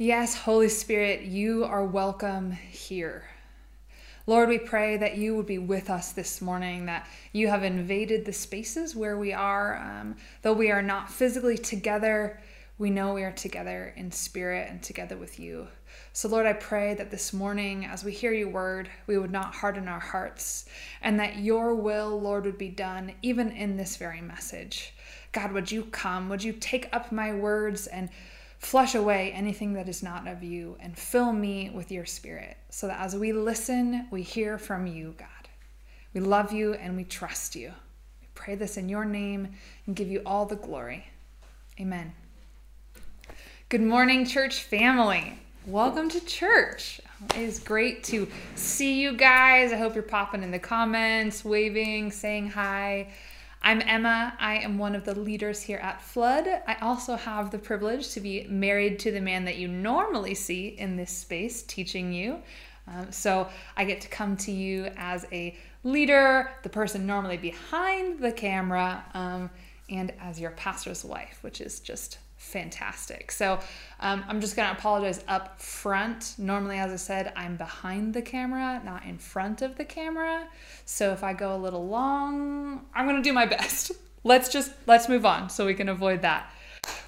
Yes, Holy Spirit, you are welcome here. Lord, we pray that you would be with us this morning, that you have invaded the spaces where we are. Um, though we are not physically together, we know we are together in spirit and together with you. So, Lord, I pray that this morning, as we hear your word, we would not harden our hearts, and that your will, Lord, would be done even in this very message. God, would you come? Would you take up my words and Flush away anything that is not of you and fill me with your spirit so that as we listen, we hear from you, God. We love you and we trust you. We pray this in your name and give you all the glory. Amen. Good morning, church family. Welcome to church. It is great to see you guys. I hope you're popping in the comments, waving, saying hi. I'm Emma. I am one of the leaders here at Flood. I also have the privilege to be married to the man that you normally see in this space teaching you. Um, so I get to come to you as a leader, the person normally behind the camera, um, and as your pastor's wife, which is just fantastic. So um, I'm just going to apologize up front. Normally, as I said, I'm behind the camera, not in front of the camera. So if I go a little long, I'm going to do my best. Let's just let's move on so we can avoid that.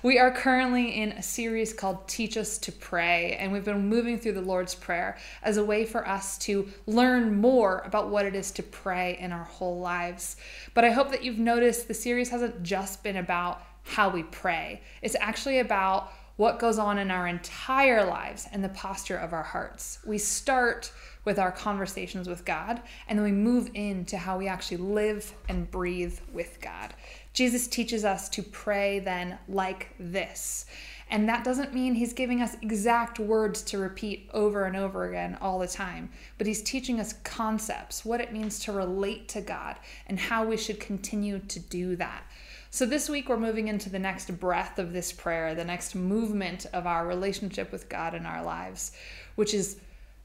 We are currently in a series called Teach Us to Pray, and we've been moving through the Lord's Prayer as a way for us to learn more about what it is to pray in our whole lives. But I hope that you've noticed the series hasn't just been about how we pray. It's actually about what goes on in our entire lives and the posture of our hearts. We start with our conversations with God, and then we move into how we actually live and breathe with God. Jesus teaches us to pray then like this. And that doesn't mean he's giving us exact words to repeat over and over again all the time, but he's teaching us concepts, what it means to relate to God, and how we should continue to do that. So, this week we're moving into the next breath of this prayer, the next movement of our relationship with God in our lives, which is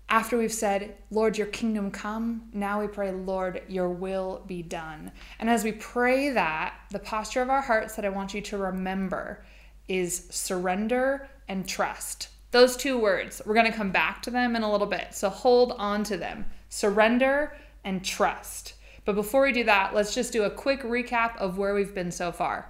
after we've said, Lord, your kingdom come, now we pray, Lord, your will be done. And as we pray that, the posture of our hearts that I want you to remember is surrender and trust. Those two words, we're going to come back to them in a little bit. So hold on to them surrender and trust. But before we do that, let's just do a quick recap of where we've been so far.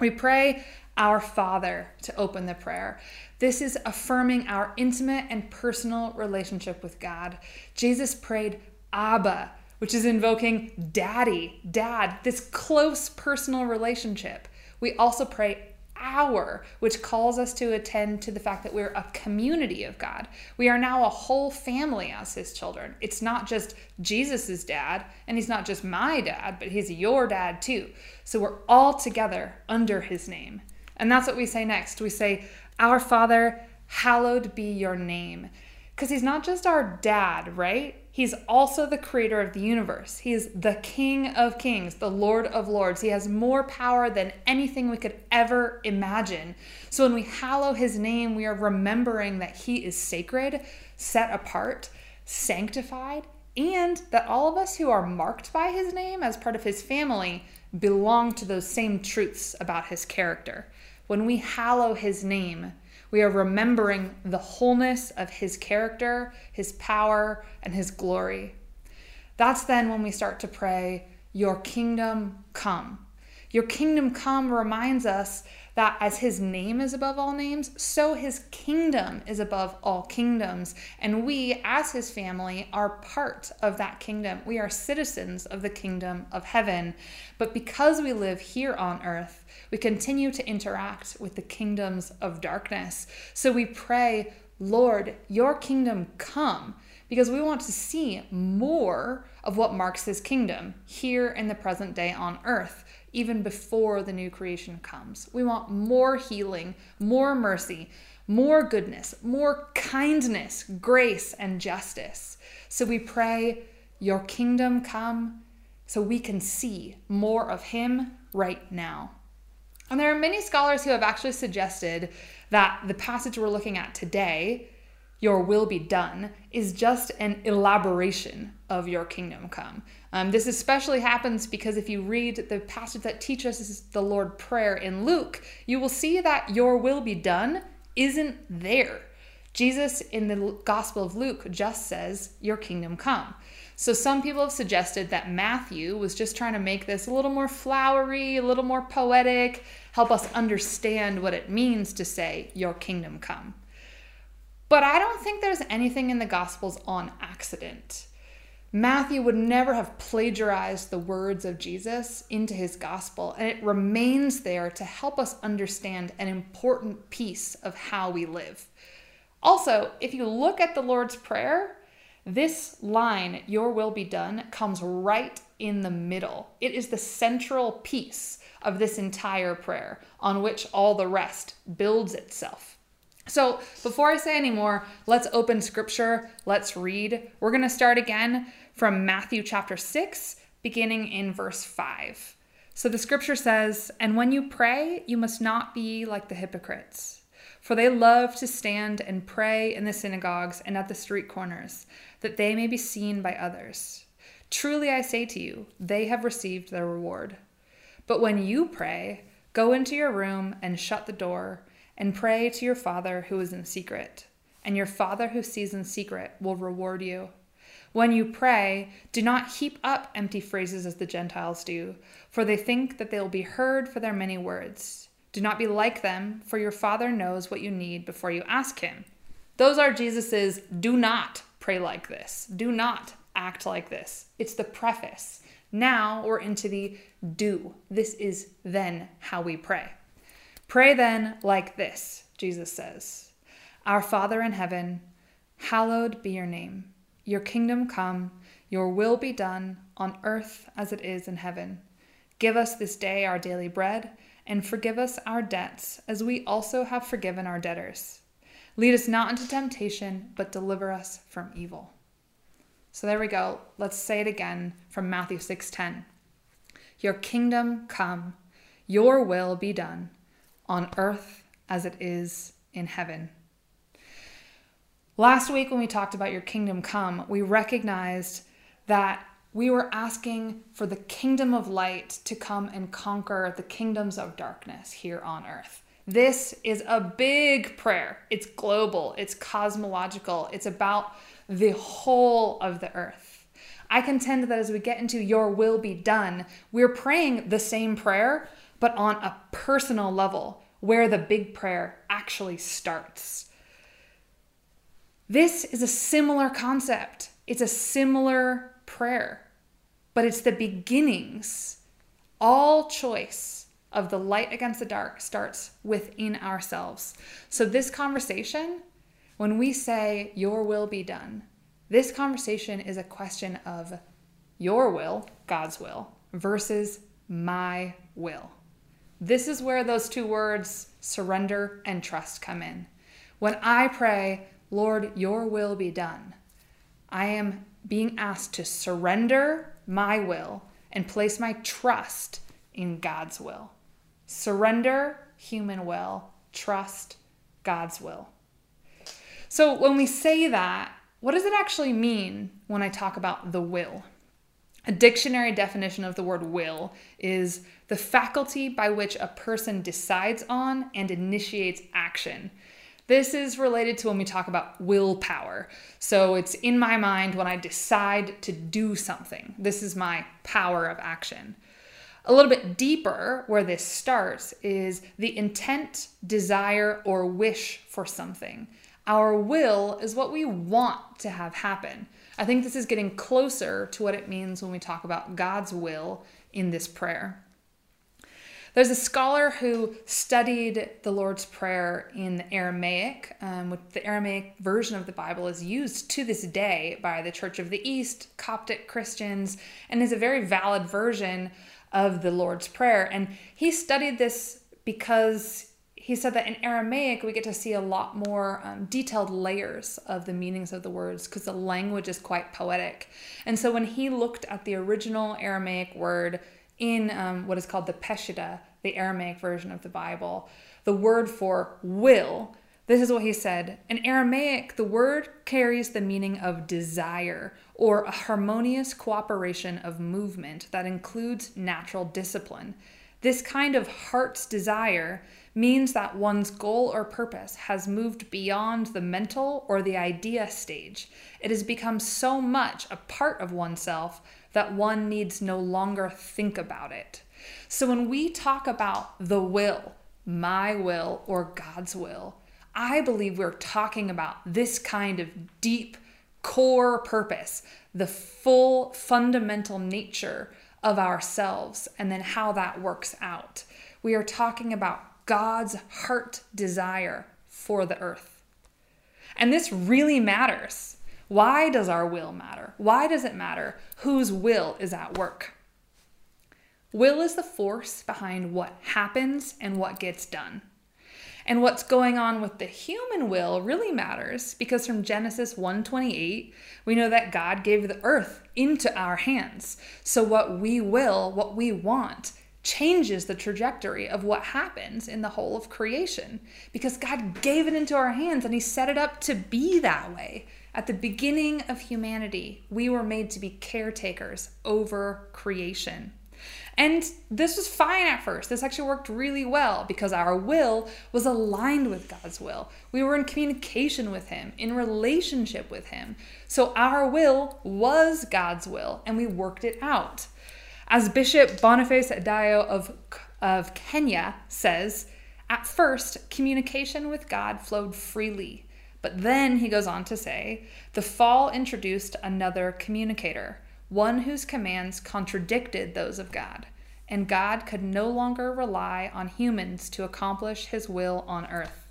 We pray our Father to open the prayer. This is affirming our intimate and personal relationship with God. Jesus prayed Abba, which is invoking daddy, dad, this close personal relationship. We also pray our, which calls us to attend to the fact that we're a community of God. We are now a whole family as his children. It's not just Jesus's dad, and he's not just my dad, but he's your dad too. So we're all together under his name. And that's what we say next. We say, Our Father, hallowed be your name. Because he's not just our dad, right? He's also the creator of the universe. He is the King of kings, the Lord of lords. He has more power than anything we could ever imagine. So when we hallow his name, we are remembering that he is sacred, set apart, sanctified, and that all of us who are marked by his name as part of his family belong to those same truths about his character. When we hallow his name, we are remembering the wholeness of his character, his power, and his glory. That's then when we start to pray, Your kingdom come. Your kingdom come reminds us that as his name is above all names, so his kingdom is above all kingdoms. And we, as his family, are part of that kingdom. We are citizens of the kingdom of heaven. But because we live here on earth, we continue to interact with the kingdoms of darkness. So we pray, Lord, your kingdom come, because we want to see more of what marks his kingdom here in the present day on earth, even before the new creation comes. We want more healing, more mercy, more goodness, more kindness, grace, and justice. So we pray, Your kingdom come, so we can see more of Him right now. And there are many scholars who have actually suggested that the passage we're looking at today, your will be done, is just an elaboration of your kingdom come. Um, this especially happens because if you read the passage that teaches the Lord Prayer in Luke, you will see that your will be done isn't there. Jesus in the Gospel of Luke just says, Your kingdom come. So some people have suggested that Matthew was just trying to make this a little more flowery, a little more poetic, help us understand what it means to say, Your kingdom come. But I don't think there's anything in the Gospels on accident. Matthew would never have plagiarized the words of Jesus into his gospel, and it remains there to help us understand an important piece of how we live. Also, if you look at the Lord's Prayer, this line, Your will be done, comes right in the middle. It is the central piece of this entire prayer on which all the rest builds itself. So, before I say any more, let's open scripture. Let's read. We're going to start again from Matthew chapter 6, beginning in verse 5. So, the scripture says, And when you pray, you must not be like the hypocrites, for they love to stand and pray in the synagogues and at the street corners, that they may be seen by others. Truly I say to you, they have received their reward. But when you pray, go into your room and shut the door and pray to your Father who is in secret, and your Father who sees in secret will reward you. When you pray, do not heap up empty phrases as the Gentiles do, for they think that they will be heard for their many words. Do not be like them, for your Father knows what you need before you ask Him. Those are Jesus's do not pray like this, do not act like this. It's the preface. Now we're into the do. This is then how we pray. Pray then like this, Jesus says Our Father in heaven, hallowed be your name. Your kingdom come, your will be done on earth as it is in heaven. Give us this day our daily bread, and forgive us our debts, as we also have forgiven our debtors. Lead us not into temptation, but deliver us from evil. So there we go. Let's say it again from Matthew 6:10. Your kingdom come, your will be done on earth as it is in heaven. Last week, when we talked about your kingdom come, we recognized that we were asking for the kingdom of light to come and conquer the kingdoms of darkness here on earth. This is a big prayer. It's global, it's cosmological, it's about the whole of the earth. I contend that as we get into your will be done, we're praying the same prayer, but on a personal level where the big prayer actually starts. This is a similar concept. It's a similar prayer, but it's the beginnings. All choice of the light against the dark starts within ourselves. So, this conversation, when we say, Your will be done, this conversation is a question of your will, God's will, versus my will. This is where those two words, surrender and trust, come in. When I pray, Lord, your will be done, I am being asked to surrender my will and place my trust in God's will. Surrender human will, trust God's will. So when we say that, what does it actually mean when I talk about the will? A dictionary definition of the word will is the faculty by which a person decides on and initiates action. This is related to when we talk about willpower. So it's in my mind when I decide to do something. This is my power of action. A little bit deeper, where this starts, is the intent, desire, or wish for something. Our will is what we want to have happen. I think this is getting closer to what it means when we talk about God's will in this prayer. There's a scholar who studied the Lord's Prayer in Aramaic, um, the Aramaic version of the Bible is used to this day by the Church of the East, Coptic Christians, and is a very valid version of the Lord's Prayer. And he studied this because he said that in Aramaic, we get to see a lot more um, detailed layers of the meanings of the words because the language is quite poetic. And so when he looked at the original Aramaic word in um, what is called the Peshitta, the Aramaic version of the Bible, the word for will, this is what he said. In Aramaic, the word carries the meaning of desire or a harmonious cooperation of movement that includes natural discipline. This kind of heart's desire means that one's goal or purpose has moved beyond the mental or the idea stage. It has become so much a part of oneself that one needs no longer think about it. So when we talk about the will, my will or God's will, I believe we're talking about this kind of deep core purpose, the full fundamental nature of ourselves, and then how that works out. We are talking about God's heart desire for the earth. And this really matters. Why does our will matter? Why does it matter whose will is at work? Will is the force behind what happens and what gets done. And what's going on with the human will really matters because from Genesis 1:28, we know that God gave the earth into our hands. So what we will, what we want, changes the trajectory of what happens in the whole of creation because God gave it into our hands and he set it up to be that way. At the beginning of humanity, we were made to be caretakers over creation. And this was fine at first. This actually worked really well because our will was aligned with God's will. We were in communication with Him, in relationship with Him. So our will was God's will, and we worked it out. As Bishop Boniface Adoyo of, of Kenya says, at first, communication with God flowed freely. But then he goes on to say, the fall introduced another communicator one whose commands contradicted those of God, and God could no longer rely on humans to accomplish his will on earth.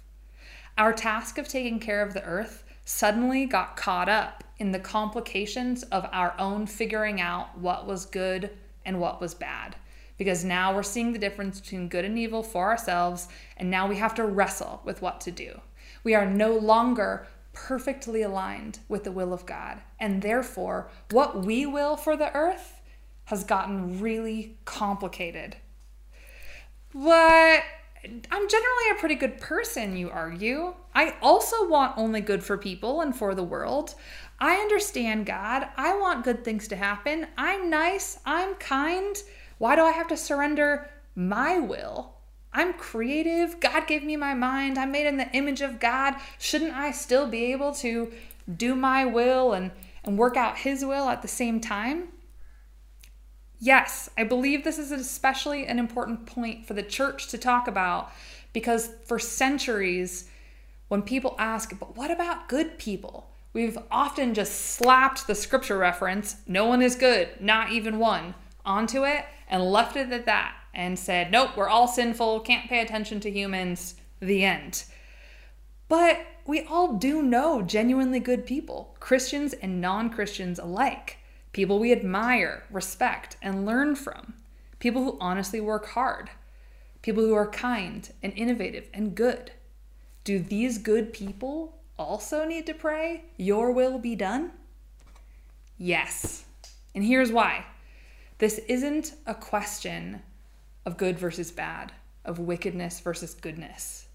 Our task of taking care of the earth suddenly got caught up in the complications of our own figuring out what was good and what was bad. Because now we're seeing the difference between good and evil for ourselves, and now we have to wrestle with what to do. We are no longer perfectly aligned with the will of God. And therefore, what we will for the earth has gotten really complicated. But I'm generally a pretty good person, you argue. I also want only good for people and for the world. I understand God. I want good things to happen. I'm nice. I'm kind. Why do I have to surrender my will I'm creative. God gave me my mind. I'm made in the image of God. Shouldn't I still be able to do my will and, and work out His will at the same time? Yes, I believe this is especially an important point for the church to talk about because for centuries, when people ask, but what about good people? We've often just slapped the scripture reference, no one is good, not even one, onto it and left it at that and said, nope, we're all sinful, can't pay attention to humans, the end. But we all do know genuinely good people, Christians and non Christians alike, people we admire, respect, and learn from, people who honestly work hard, people who are kind and innovative and good. Do these good people also need to pray, Your will be done? Yes. And here's why this isn't a question of good versus bad, of wickedness versus goodness.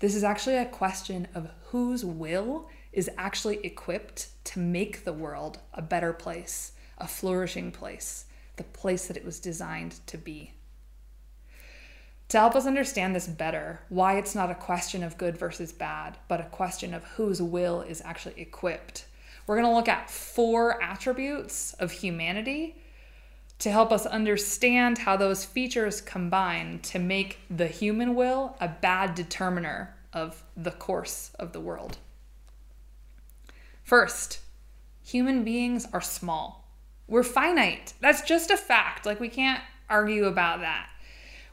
This is actually a question of whose will is actually equipped to make the world a better place, a flourishing place, the place that it was designed to be. To help us understand this better, why it's not a question of good versus bad, but a question of whose will is actually equipped, we're going to look at four attributes of humanity to help us understand how those features combine to make the human will a bad determiner of the course of the world. First, human beings are small. We're finite. That's just a fact. Like, we can't argue about that.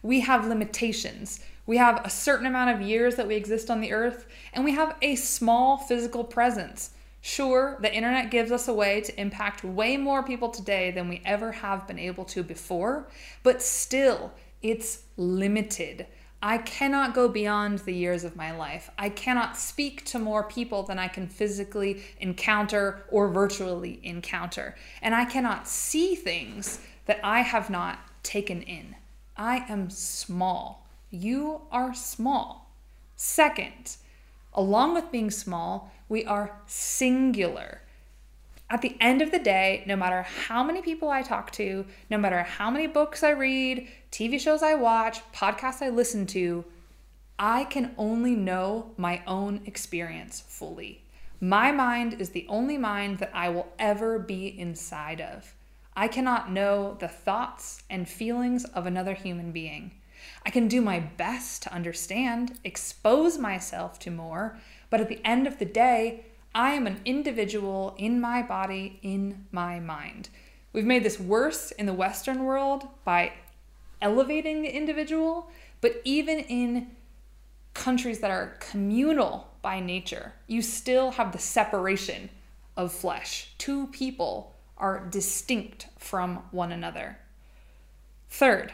We have limitations. We have a certain amount of years that we exist on the earth, and we have a small physical presence. Sure, the internet gives us a way to impact way more people today than we ever have been able to before, but still, it's limited. I cannot go beyond the years of my life. I cannot speak to more people than I can physically encounter or virtually encounter. And I cannot see things that I have not taken in. I am small. You are small. Second, along with being small, we are singular. At the end of the day, no matter how many people I talk to, no matter how many books I read, TV shows I watch, podcasts I listen to, I can only know my own experience fully. My mind is the only mind that I will ever be inside of. I cannot know the thoughts and feelings of another human being. I can do my best to understand, expose myself to more, but at the end of the day, I am an individual in my body, in my mind. We've made this worse in the Western world by elevating the individual, but even in countries that are communal by nature, you still have the separation of flesh. Two people are distinct from one another. Third,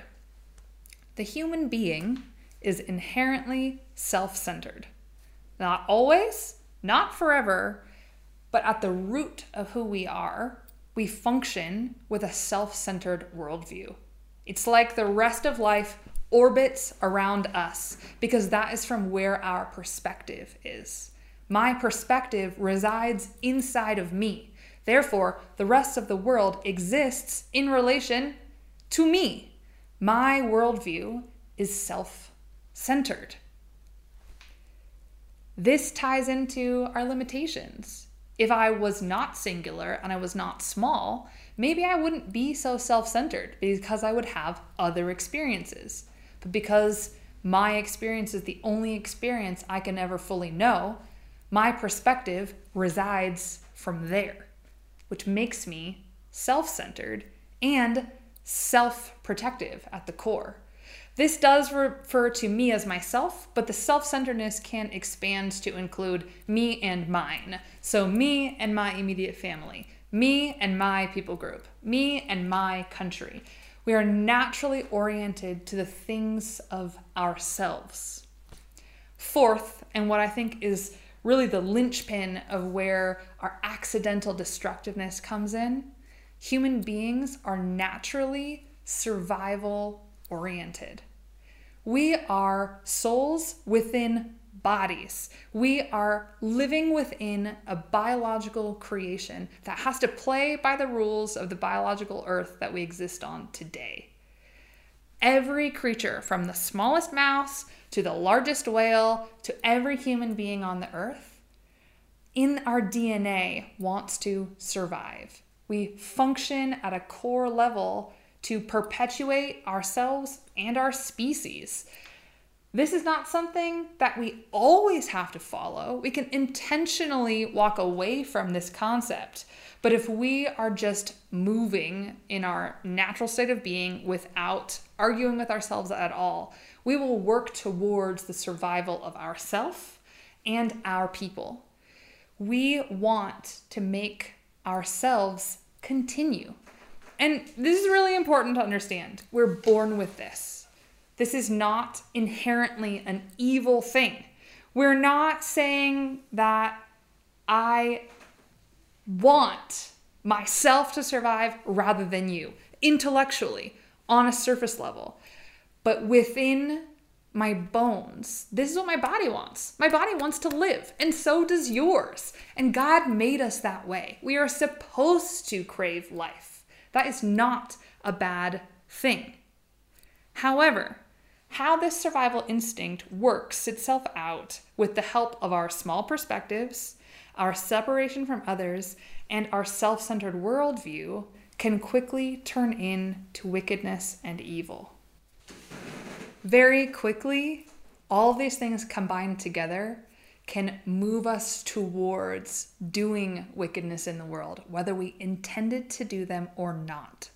the human being is inherently self centered. Not always, not forever, but at the root of who we are, we function with a self centered worldview. It's like the rest of life orbits around us because that is from where our perspective is. My perspective resides inside of me. Therefore, the rest of the world exists in relation to me. My worldview is self centered. This ties into our limitations. If I was not singular and I was not small, maybe I wouldn't be so self centered because I would have other experiences. But because my experience is the only experience I can ever fully know, my perspective resides from there which makes me self centered and self protective at the core. This does refer to me as myself, but the self centeredness can expand to include me and mine. So, me and my immediate family, me and my people group, me and my country. We are naturally oriented to the things of ourselves. Fourth, and what I think is really the linchpin of where our accidental destructiveness comes in. Human beings are naturally survival oriented. We are souls within bodies. We are living within a biological creation that has to play by the rules of the biological earth that we exist on today. Every creature, from the smallest mouse to the largest whale to every human being on the earth, in our DNA wants to survive. We function at a core level to perpetuate ourselves and our species. This is not something that we always have to follow. We can intentionally walk away from this concept. But if we are just moving in our natural state of being without arguing with ourselves at all, we will work towards the survival of ourself and our people. We want to make ourselves continue. And this is really important to understand. We're born with this. This is not inherently an evil thing. We're not saying that I want myself to survive rather than you, intellectually, on a surface level. But within my bones, this is what my body wants. My body wants to live, and so does yours. And God made us that way. We are supposed to crave life. That is not a bad thing. However, how this survival instinct works itself out with the help of our small perspectives, our separation from others, and our self centered worldview can quickly turn into wickedness and evil. Very quickly, all these things combined together can move us towards doing wickedness in the world, whether we intended to do them or not.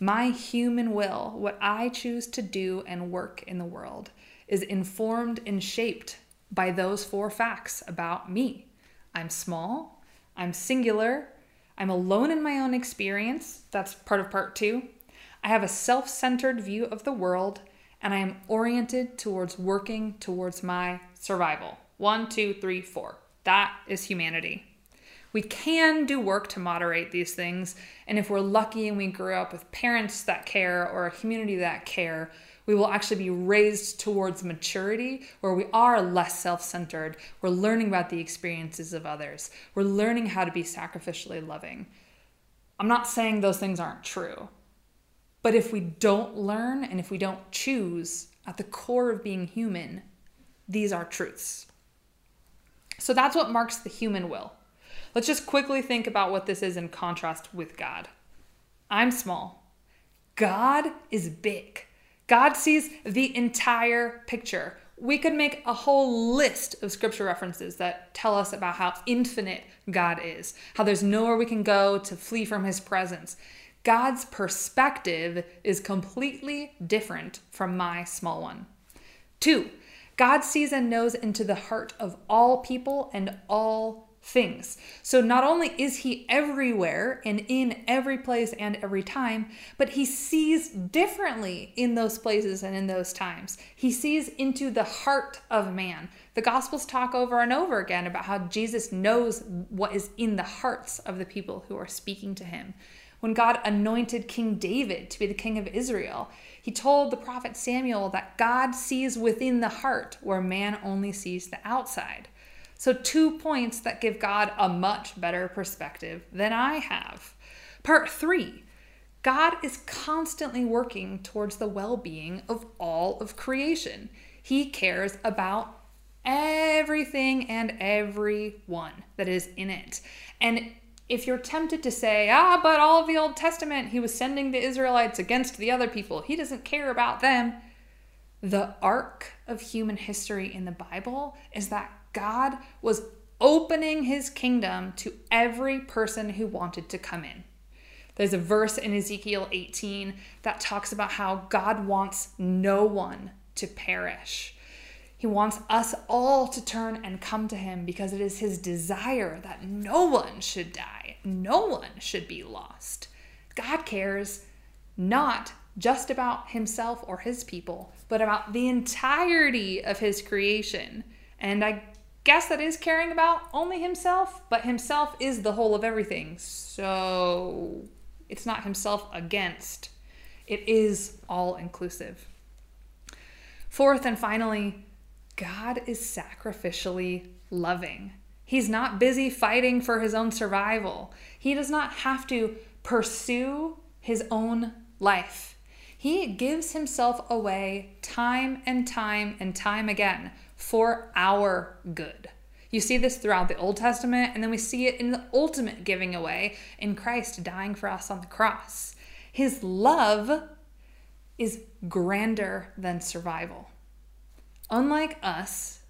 My human will, what I choose to do and work in the world, is informed and shaped by those four facts about me. I'm small, I'm singular, I'm alone in my own experience. That's part of part two. I have a self centered view of the world, and I am oriented towards working towards my survival. One, two, three, four. That is humanity. We can do work to moderate these things, and if we're lucky and we grew up with parents that care or a community that care, we will actually be raised towards maturity where we are less self centered. We're learning about the experiences of others. We're learning how to be sacrificially loving. I'm not saying those things aren't true. But if we don't learn and if we don't choose at the core of being human these are truths. So that's what marks the human will. Let's just quickly think about what this is in contrast with God. I'm small. God is big. God sees the entire picture. We could make a whole list of scripture references that tell us about how infinite God is, how there's nowhere we can go to flee from his presence. God's perspective is completely different from my small one. Two, God sees and knows into the heart of all people and all things. So not only is he everywhere and in every place and every time, but he sees differently in those places and in those times. He sees into the heart of man. The Gospels talk over and over again about how Jesus knows what is in the hearts of the people who are speaking to him. When God anointed King David to be the king of Israel, he told the prophet Samuel that God sees within the heart where man only sees the outside. So, two points that give God a much better perspective than I have. Part three God is constantly working towards the well being of all of creation. He cares about everything and everyone that is in it. And if you're tempted to say, ah, but all of the Old Testament, he was sending the Israelites against the other people, he doesn't care about them. The arc of human history in the Bible is that God was opening his kingdom to every person who wanted to come in. There's a verse in Ezekiel 18 that talks about how God wants no one to perish. He wants us all to turn and come to him because it is his desire that no one should die, no one should be lost. God cares not just about himself or his people, but about the entirety of his creation. And I guess that is caring about only himself, but himself is the whole of everything. So it's not himself against, it is all inclusive. Fourth and finally, God is sacrificially loving. He's not busy fighting for his own survival. He does not have to pursue his own life. He gives himself away time and time and time again for our good. You see this throughout the Old Testament, and then we see it in the ultimate giving away in Christ dying for us on the cross. His love is grander than survival. Unlike us,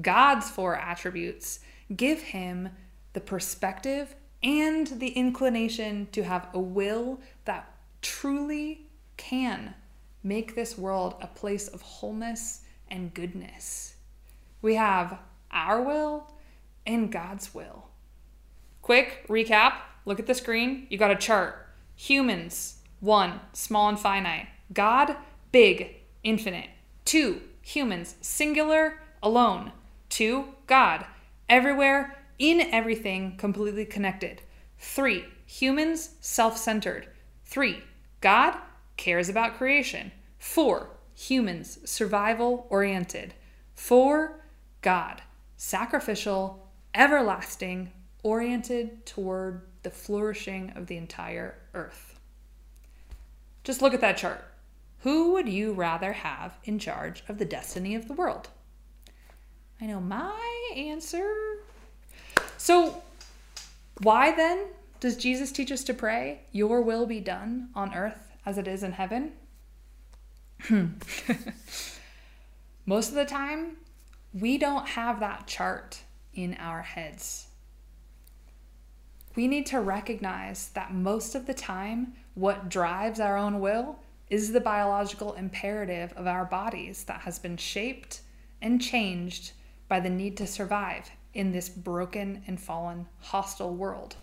God's four attributes give him the perspective and the inclination to have a will that truly can make this world a place of wholeness and goodness. We have our will and God's will. Quick recap look at the screen. You got a chart. Humans, one, small and finite. God, big, infinite. Two, humans, singular, alone. Two, God, everywhere, in everything, completely connected. Three, humans, self centered. Three, God cares about creation. Four, humans, survival oriented. Four, God, sacrificial, everlasting, oriented toward the flourishing of the entire earth. Just look at that chart. Who would you rather have in charge of the destiny of the world? I know my answer. So, why then does Jesus teach us to pray, Your will be done on earth as it is in heaven? Most of the time, we don't have that chart in our heads. We need to recognize that most of the time, what drives our own will is the biological imperative of our bodies that has been shaped and changed by the need to survive in this broken and fallen, hostile world.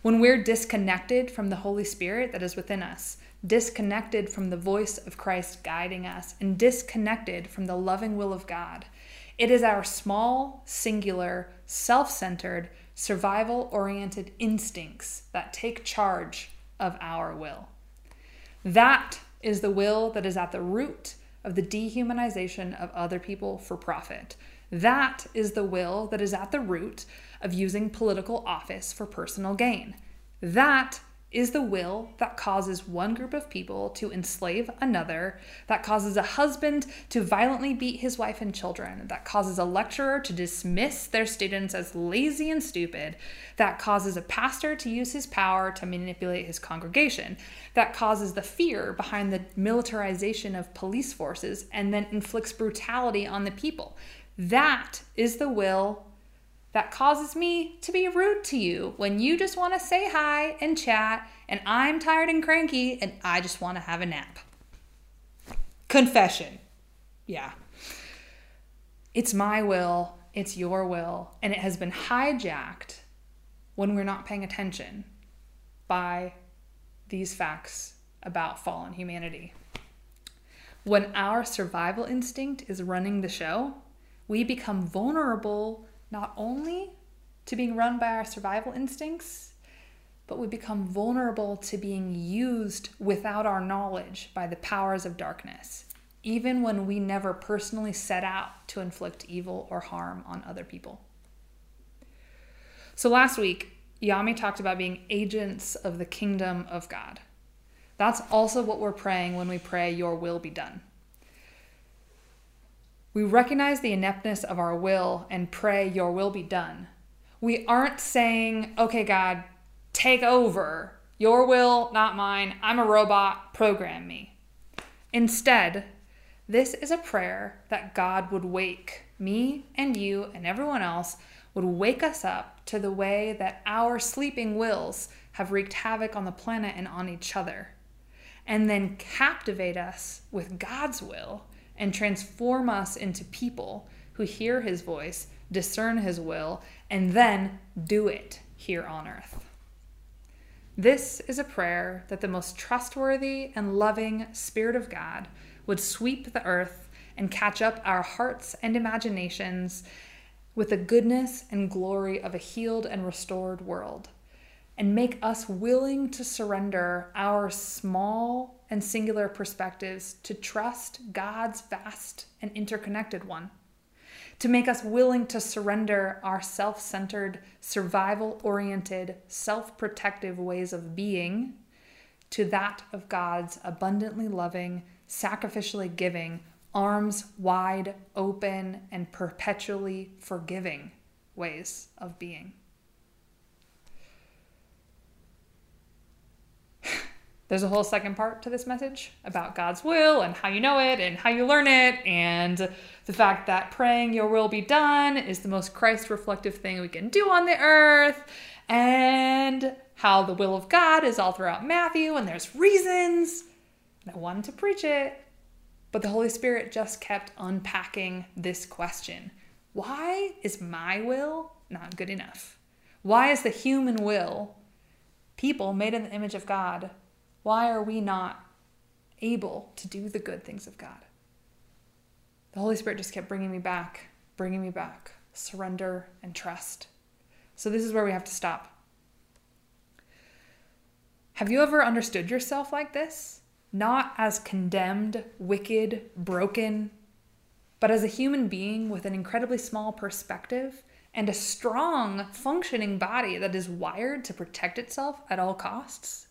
When we're disconnected from the Holy Spirit that is within us, disconnected from the voice of Christ guiding us, and disconnected from the loving will of God, it is our small, singular, self centered, survival oriented instincts that take charge of our will. That is the will that is at the root of the dehumanization of other people for profit. That is the will that is at the root of using political office for personal gain. That is the will that causes one group of people to enslave another, that causes a husband to violently beat his wife and children, that causes a lecturer to dismiss their students as lazy and stupid, that causes a pastor to use his power to manipulate his congregation, that causes the fear behind the militarization of police forces and then inflicts brutality on the people. That is the will that causes me to be rude to you when you just want to say hi and chat, and I'm tired and cranky and I just want to have a nap. Confession. Yeah. It's my will, it's your will, and it has been hijacked when we're not paying attention by these facts about fallen humanity. When our survival instinct is running the show, we become vulnerable not only to being run by our survival instincts, but we become vulnerable to being used without our knowledge by the powers of darkness, even when we never personally set out to inflict evil or harm on other people. So last week, Yami talked about being agents of the kingdom of God. That's also what we're praying when we pray, Your will be done. We recognize the ineptness of our will and pray, Your will be done. We aren't saying, Okay, God, take over. Your will, not mine. I'm a robot. Program me. Instead, this is a prayer that God would wake me and you and everyone else would wake us up to the way that our sleeping wills have wreaked havoc on the planet and on each other, and then captivate us with God's will and transform us into people who hear his voice, discern his will, and then do it here on earth. This is a prayer that the most trustworthy and loving Spirit of God would sweep the earth and catch up our hearts and imaginations with the goodness and glory of a healed and restored world, and make us willing to surrender our small and singular perspectives to trust God's vast and interconnected one, to make us willing to surrender our self centered, survival oriented, self protective ways of being to that of God's abundantly loving, sacrificially giving, arms wide open, and perpetually forgiving ways of being. There's a whole second part to this message about God's will and how you know it and how you learn it, and the fact that praying your will be done is the most Christ reflective thing we can do on the earth, and how the will of God is all throughout Matthew, and there's reasons. And I wanted to preach it, but the Holy Spirit just kept unpacking this question Why is my will not good enough? Why is the human will, people made in the image of God, why are we not able to do the good things of God? The Holy Spirit just kept bringing me back, bringing me back, surrender and trust. So, this is where we have to stop. Have you ever understood yourself like this? Not as condemned, wicked, broken, but as a human being with an incredibly small perspective and a strong, functioning body that is wired to protect itself at all costs?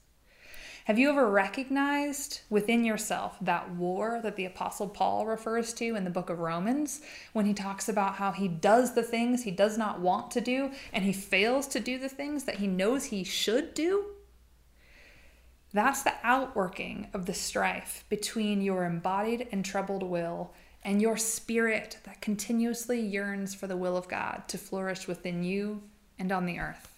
Have you ever recognized within yourself that war that the Apostle Paul refers to in the book of Romans when he talks about how he does the things he does not want to do and he fails to do the things that he knows he should do? That's the outworking of the strife between your embodied and troubled will and your spirit that continuously yearns for the will of God to flourish within you and on the earth.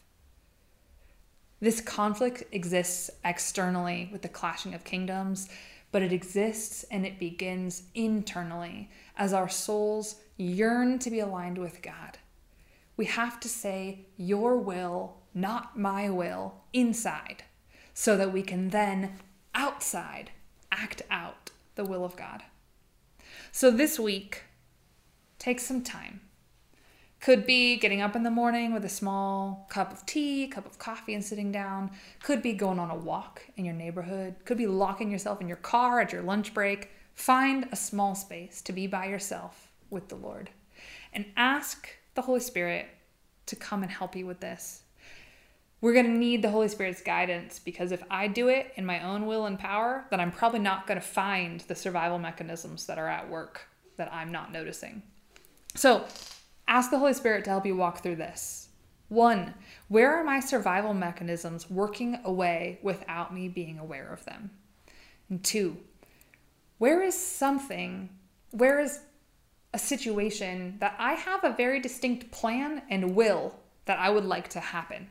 This conflict exists externally with the clashing of kingdoms, but it exists and it begins internally as our souls yearn to be aligned with God. We have to say, Your will, not my will, inside, so that we can then outside act out the will of God. So this week, take some time could be getting up in the morning with a small cup of tea, cup of coffee, and sitting down. Could be going on a walk in your neighborhood. Could be locking yourself in your car at your lunch break. Find a small space to be by yourself with the Lord and ask the Holy Spirit to come and help you with this. we're going to need the Holy Spirit's guidance because if I do it in my own will and power, then I'm probably not going to find the survival mechanisms that are at work that I'm not noticing. So ask the Holy Spirit to help you walk through this. One, where are my survival mechanisms working away without me being aware of them? And two, where is something, where is a situation that I have a very distinct plan and will that I would like to happen?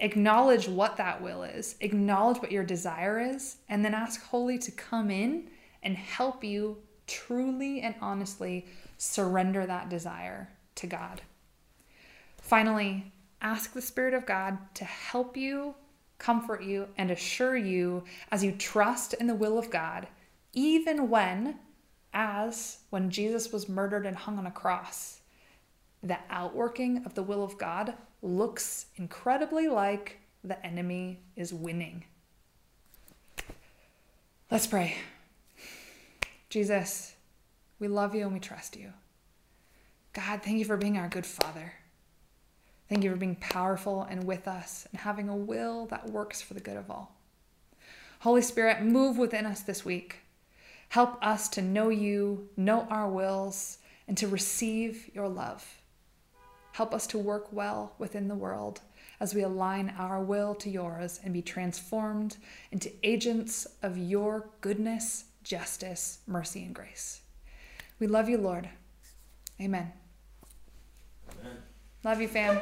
Acknowledge what that will is, acknowledge what your desire is, and then ask Holy to come in and help you truly and honestly surrender that desire to God. Finally, ask the Spirit of God to help you, comfort you, and assure you as you trust in the will of God, even when, as when Jesus was murdered and hung on a cross, the outworking of the will of God looks incredibly like the enemy is winning. Let's pray. Jesus, we love you and we trust you. God, thank you for being our good Father. Thank you for being powerful and with us and having a will that works for the good of all. Holy Spirit, move within us this week. Help us to know you, know our wills, and to receive your love. Help us to work well within the world as we align our will to yours and be transformed into agents of your goodness, justice, mercy, and grace. We love you, Lord. Amen. Amen. Love you, fam.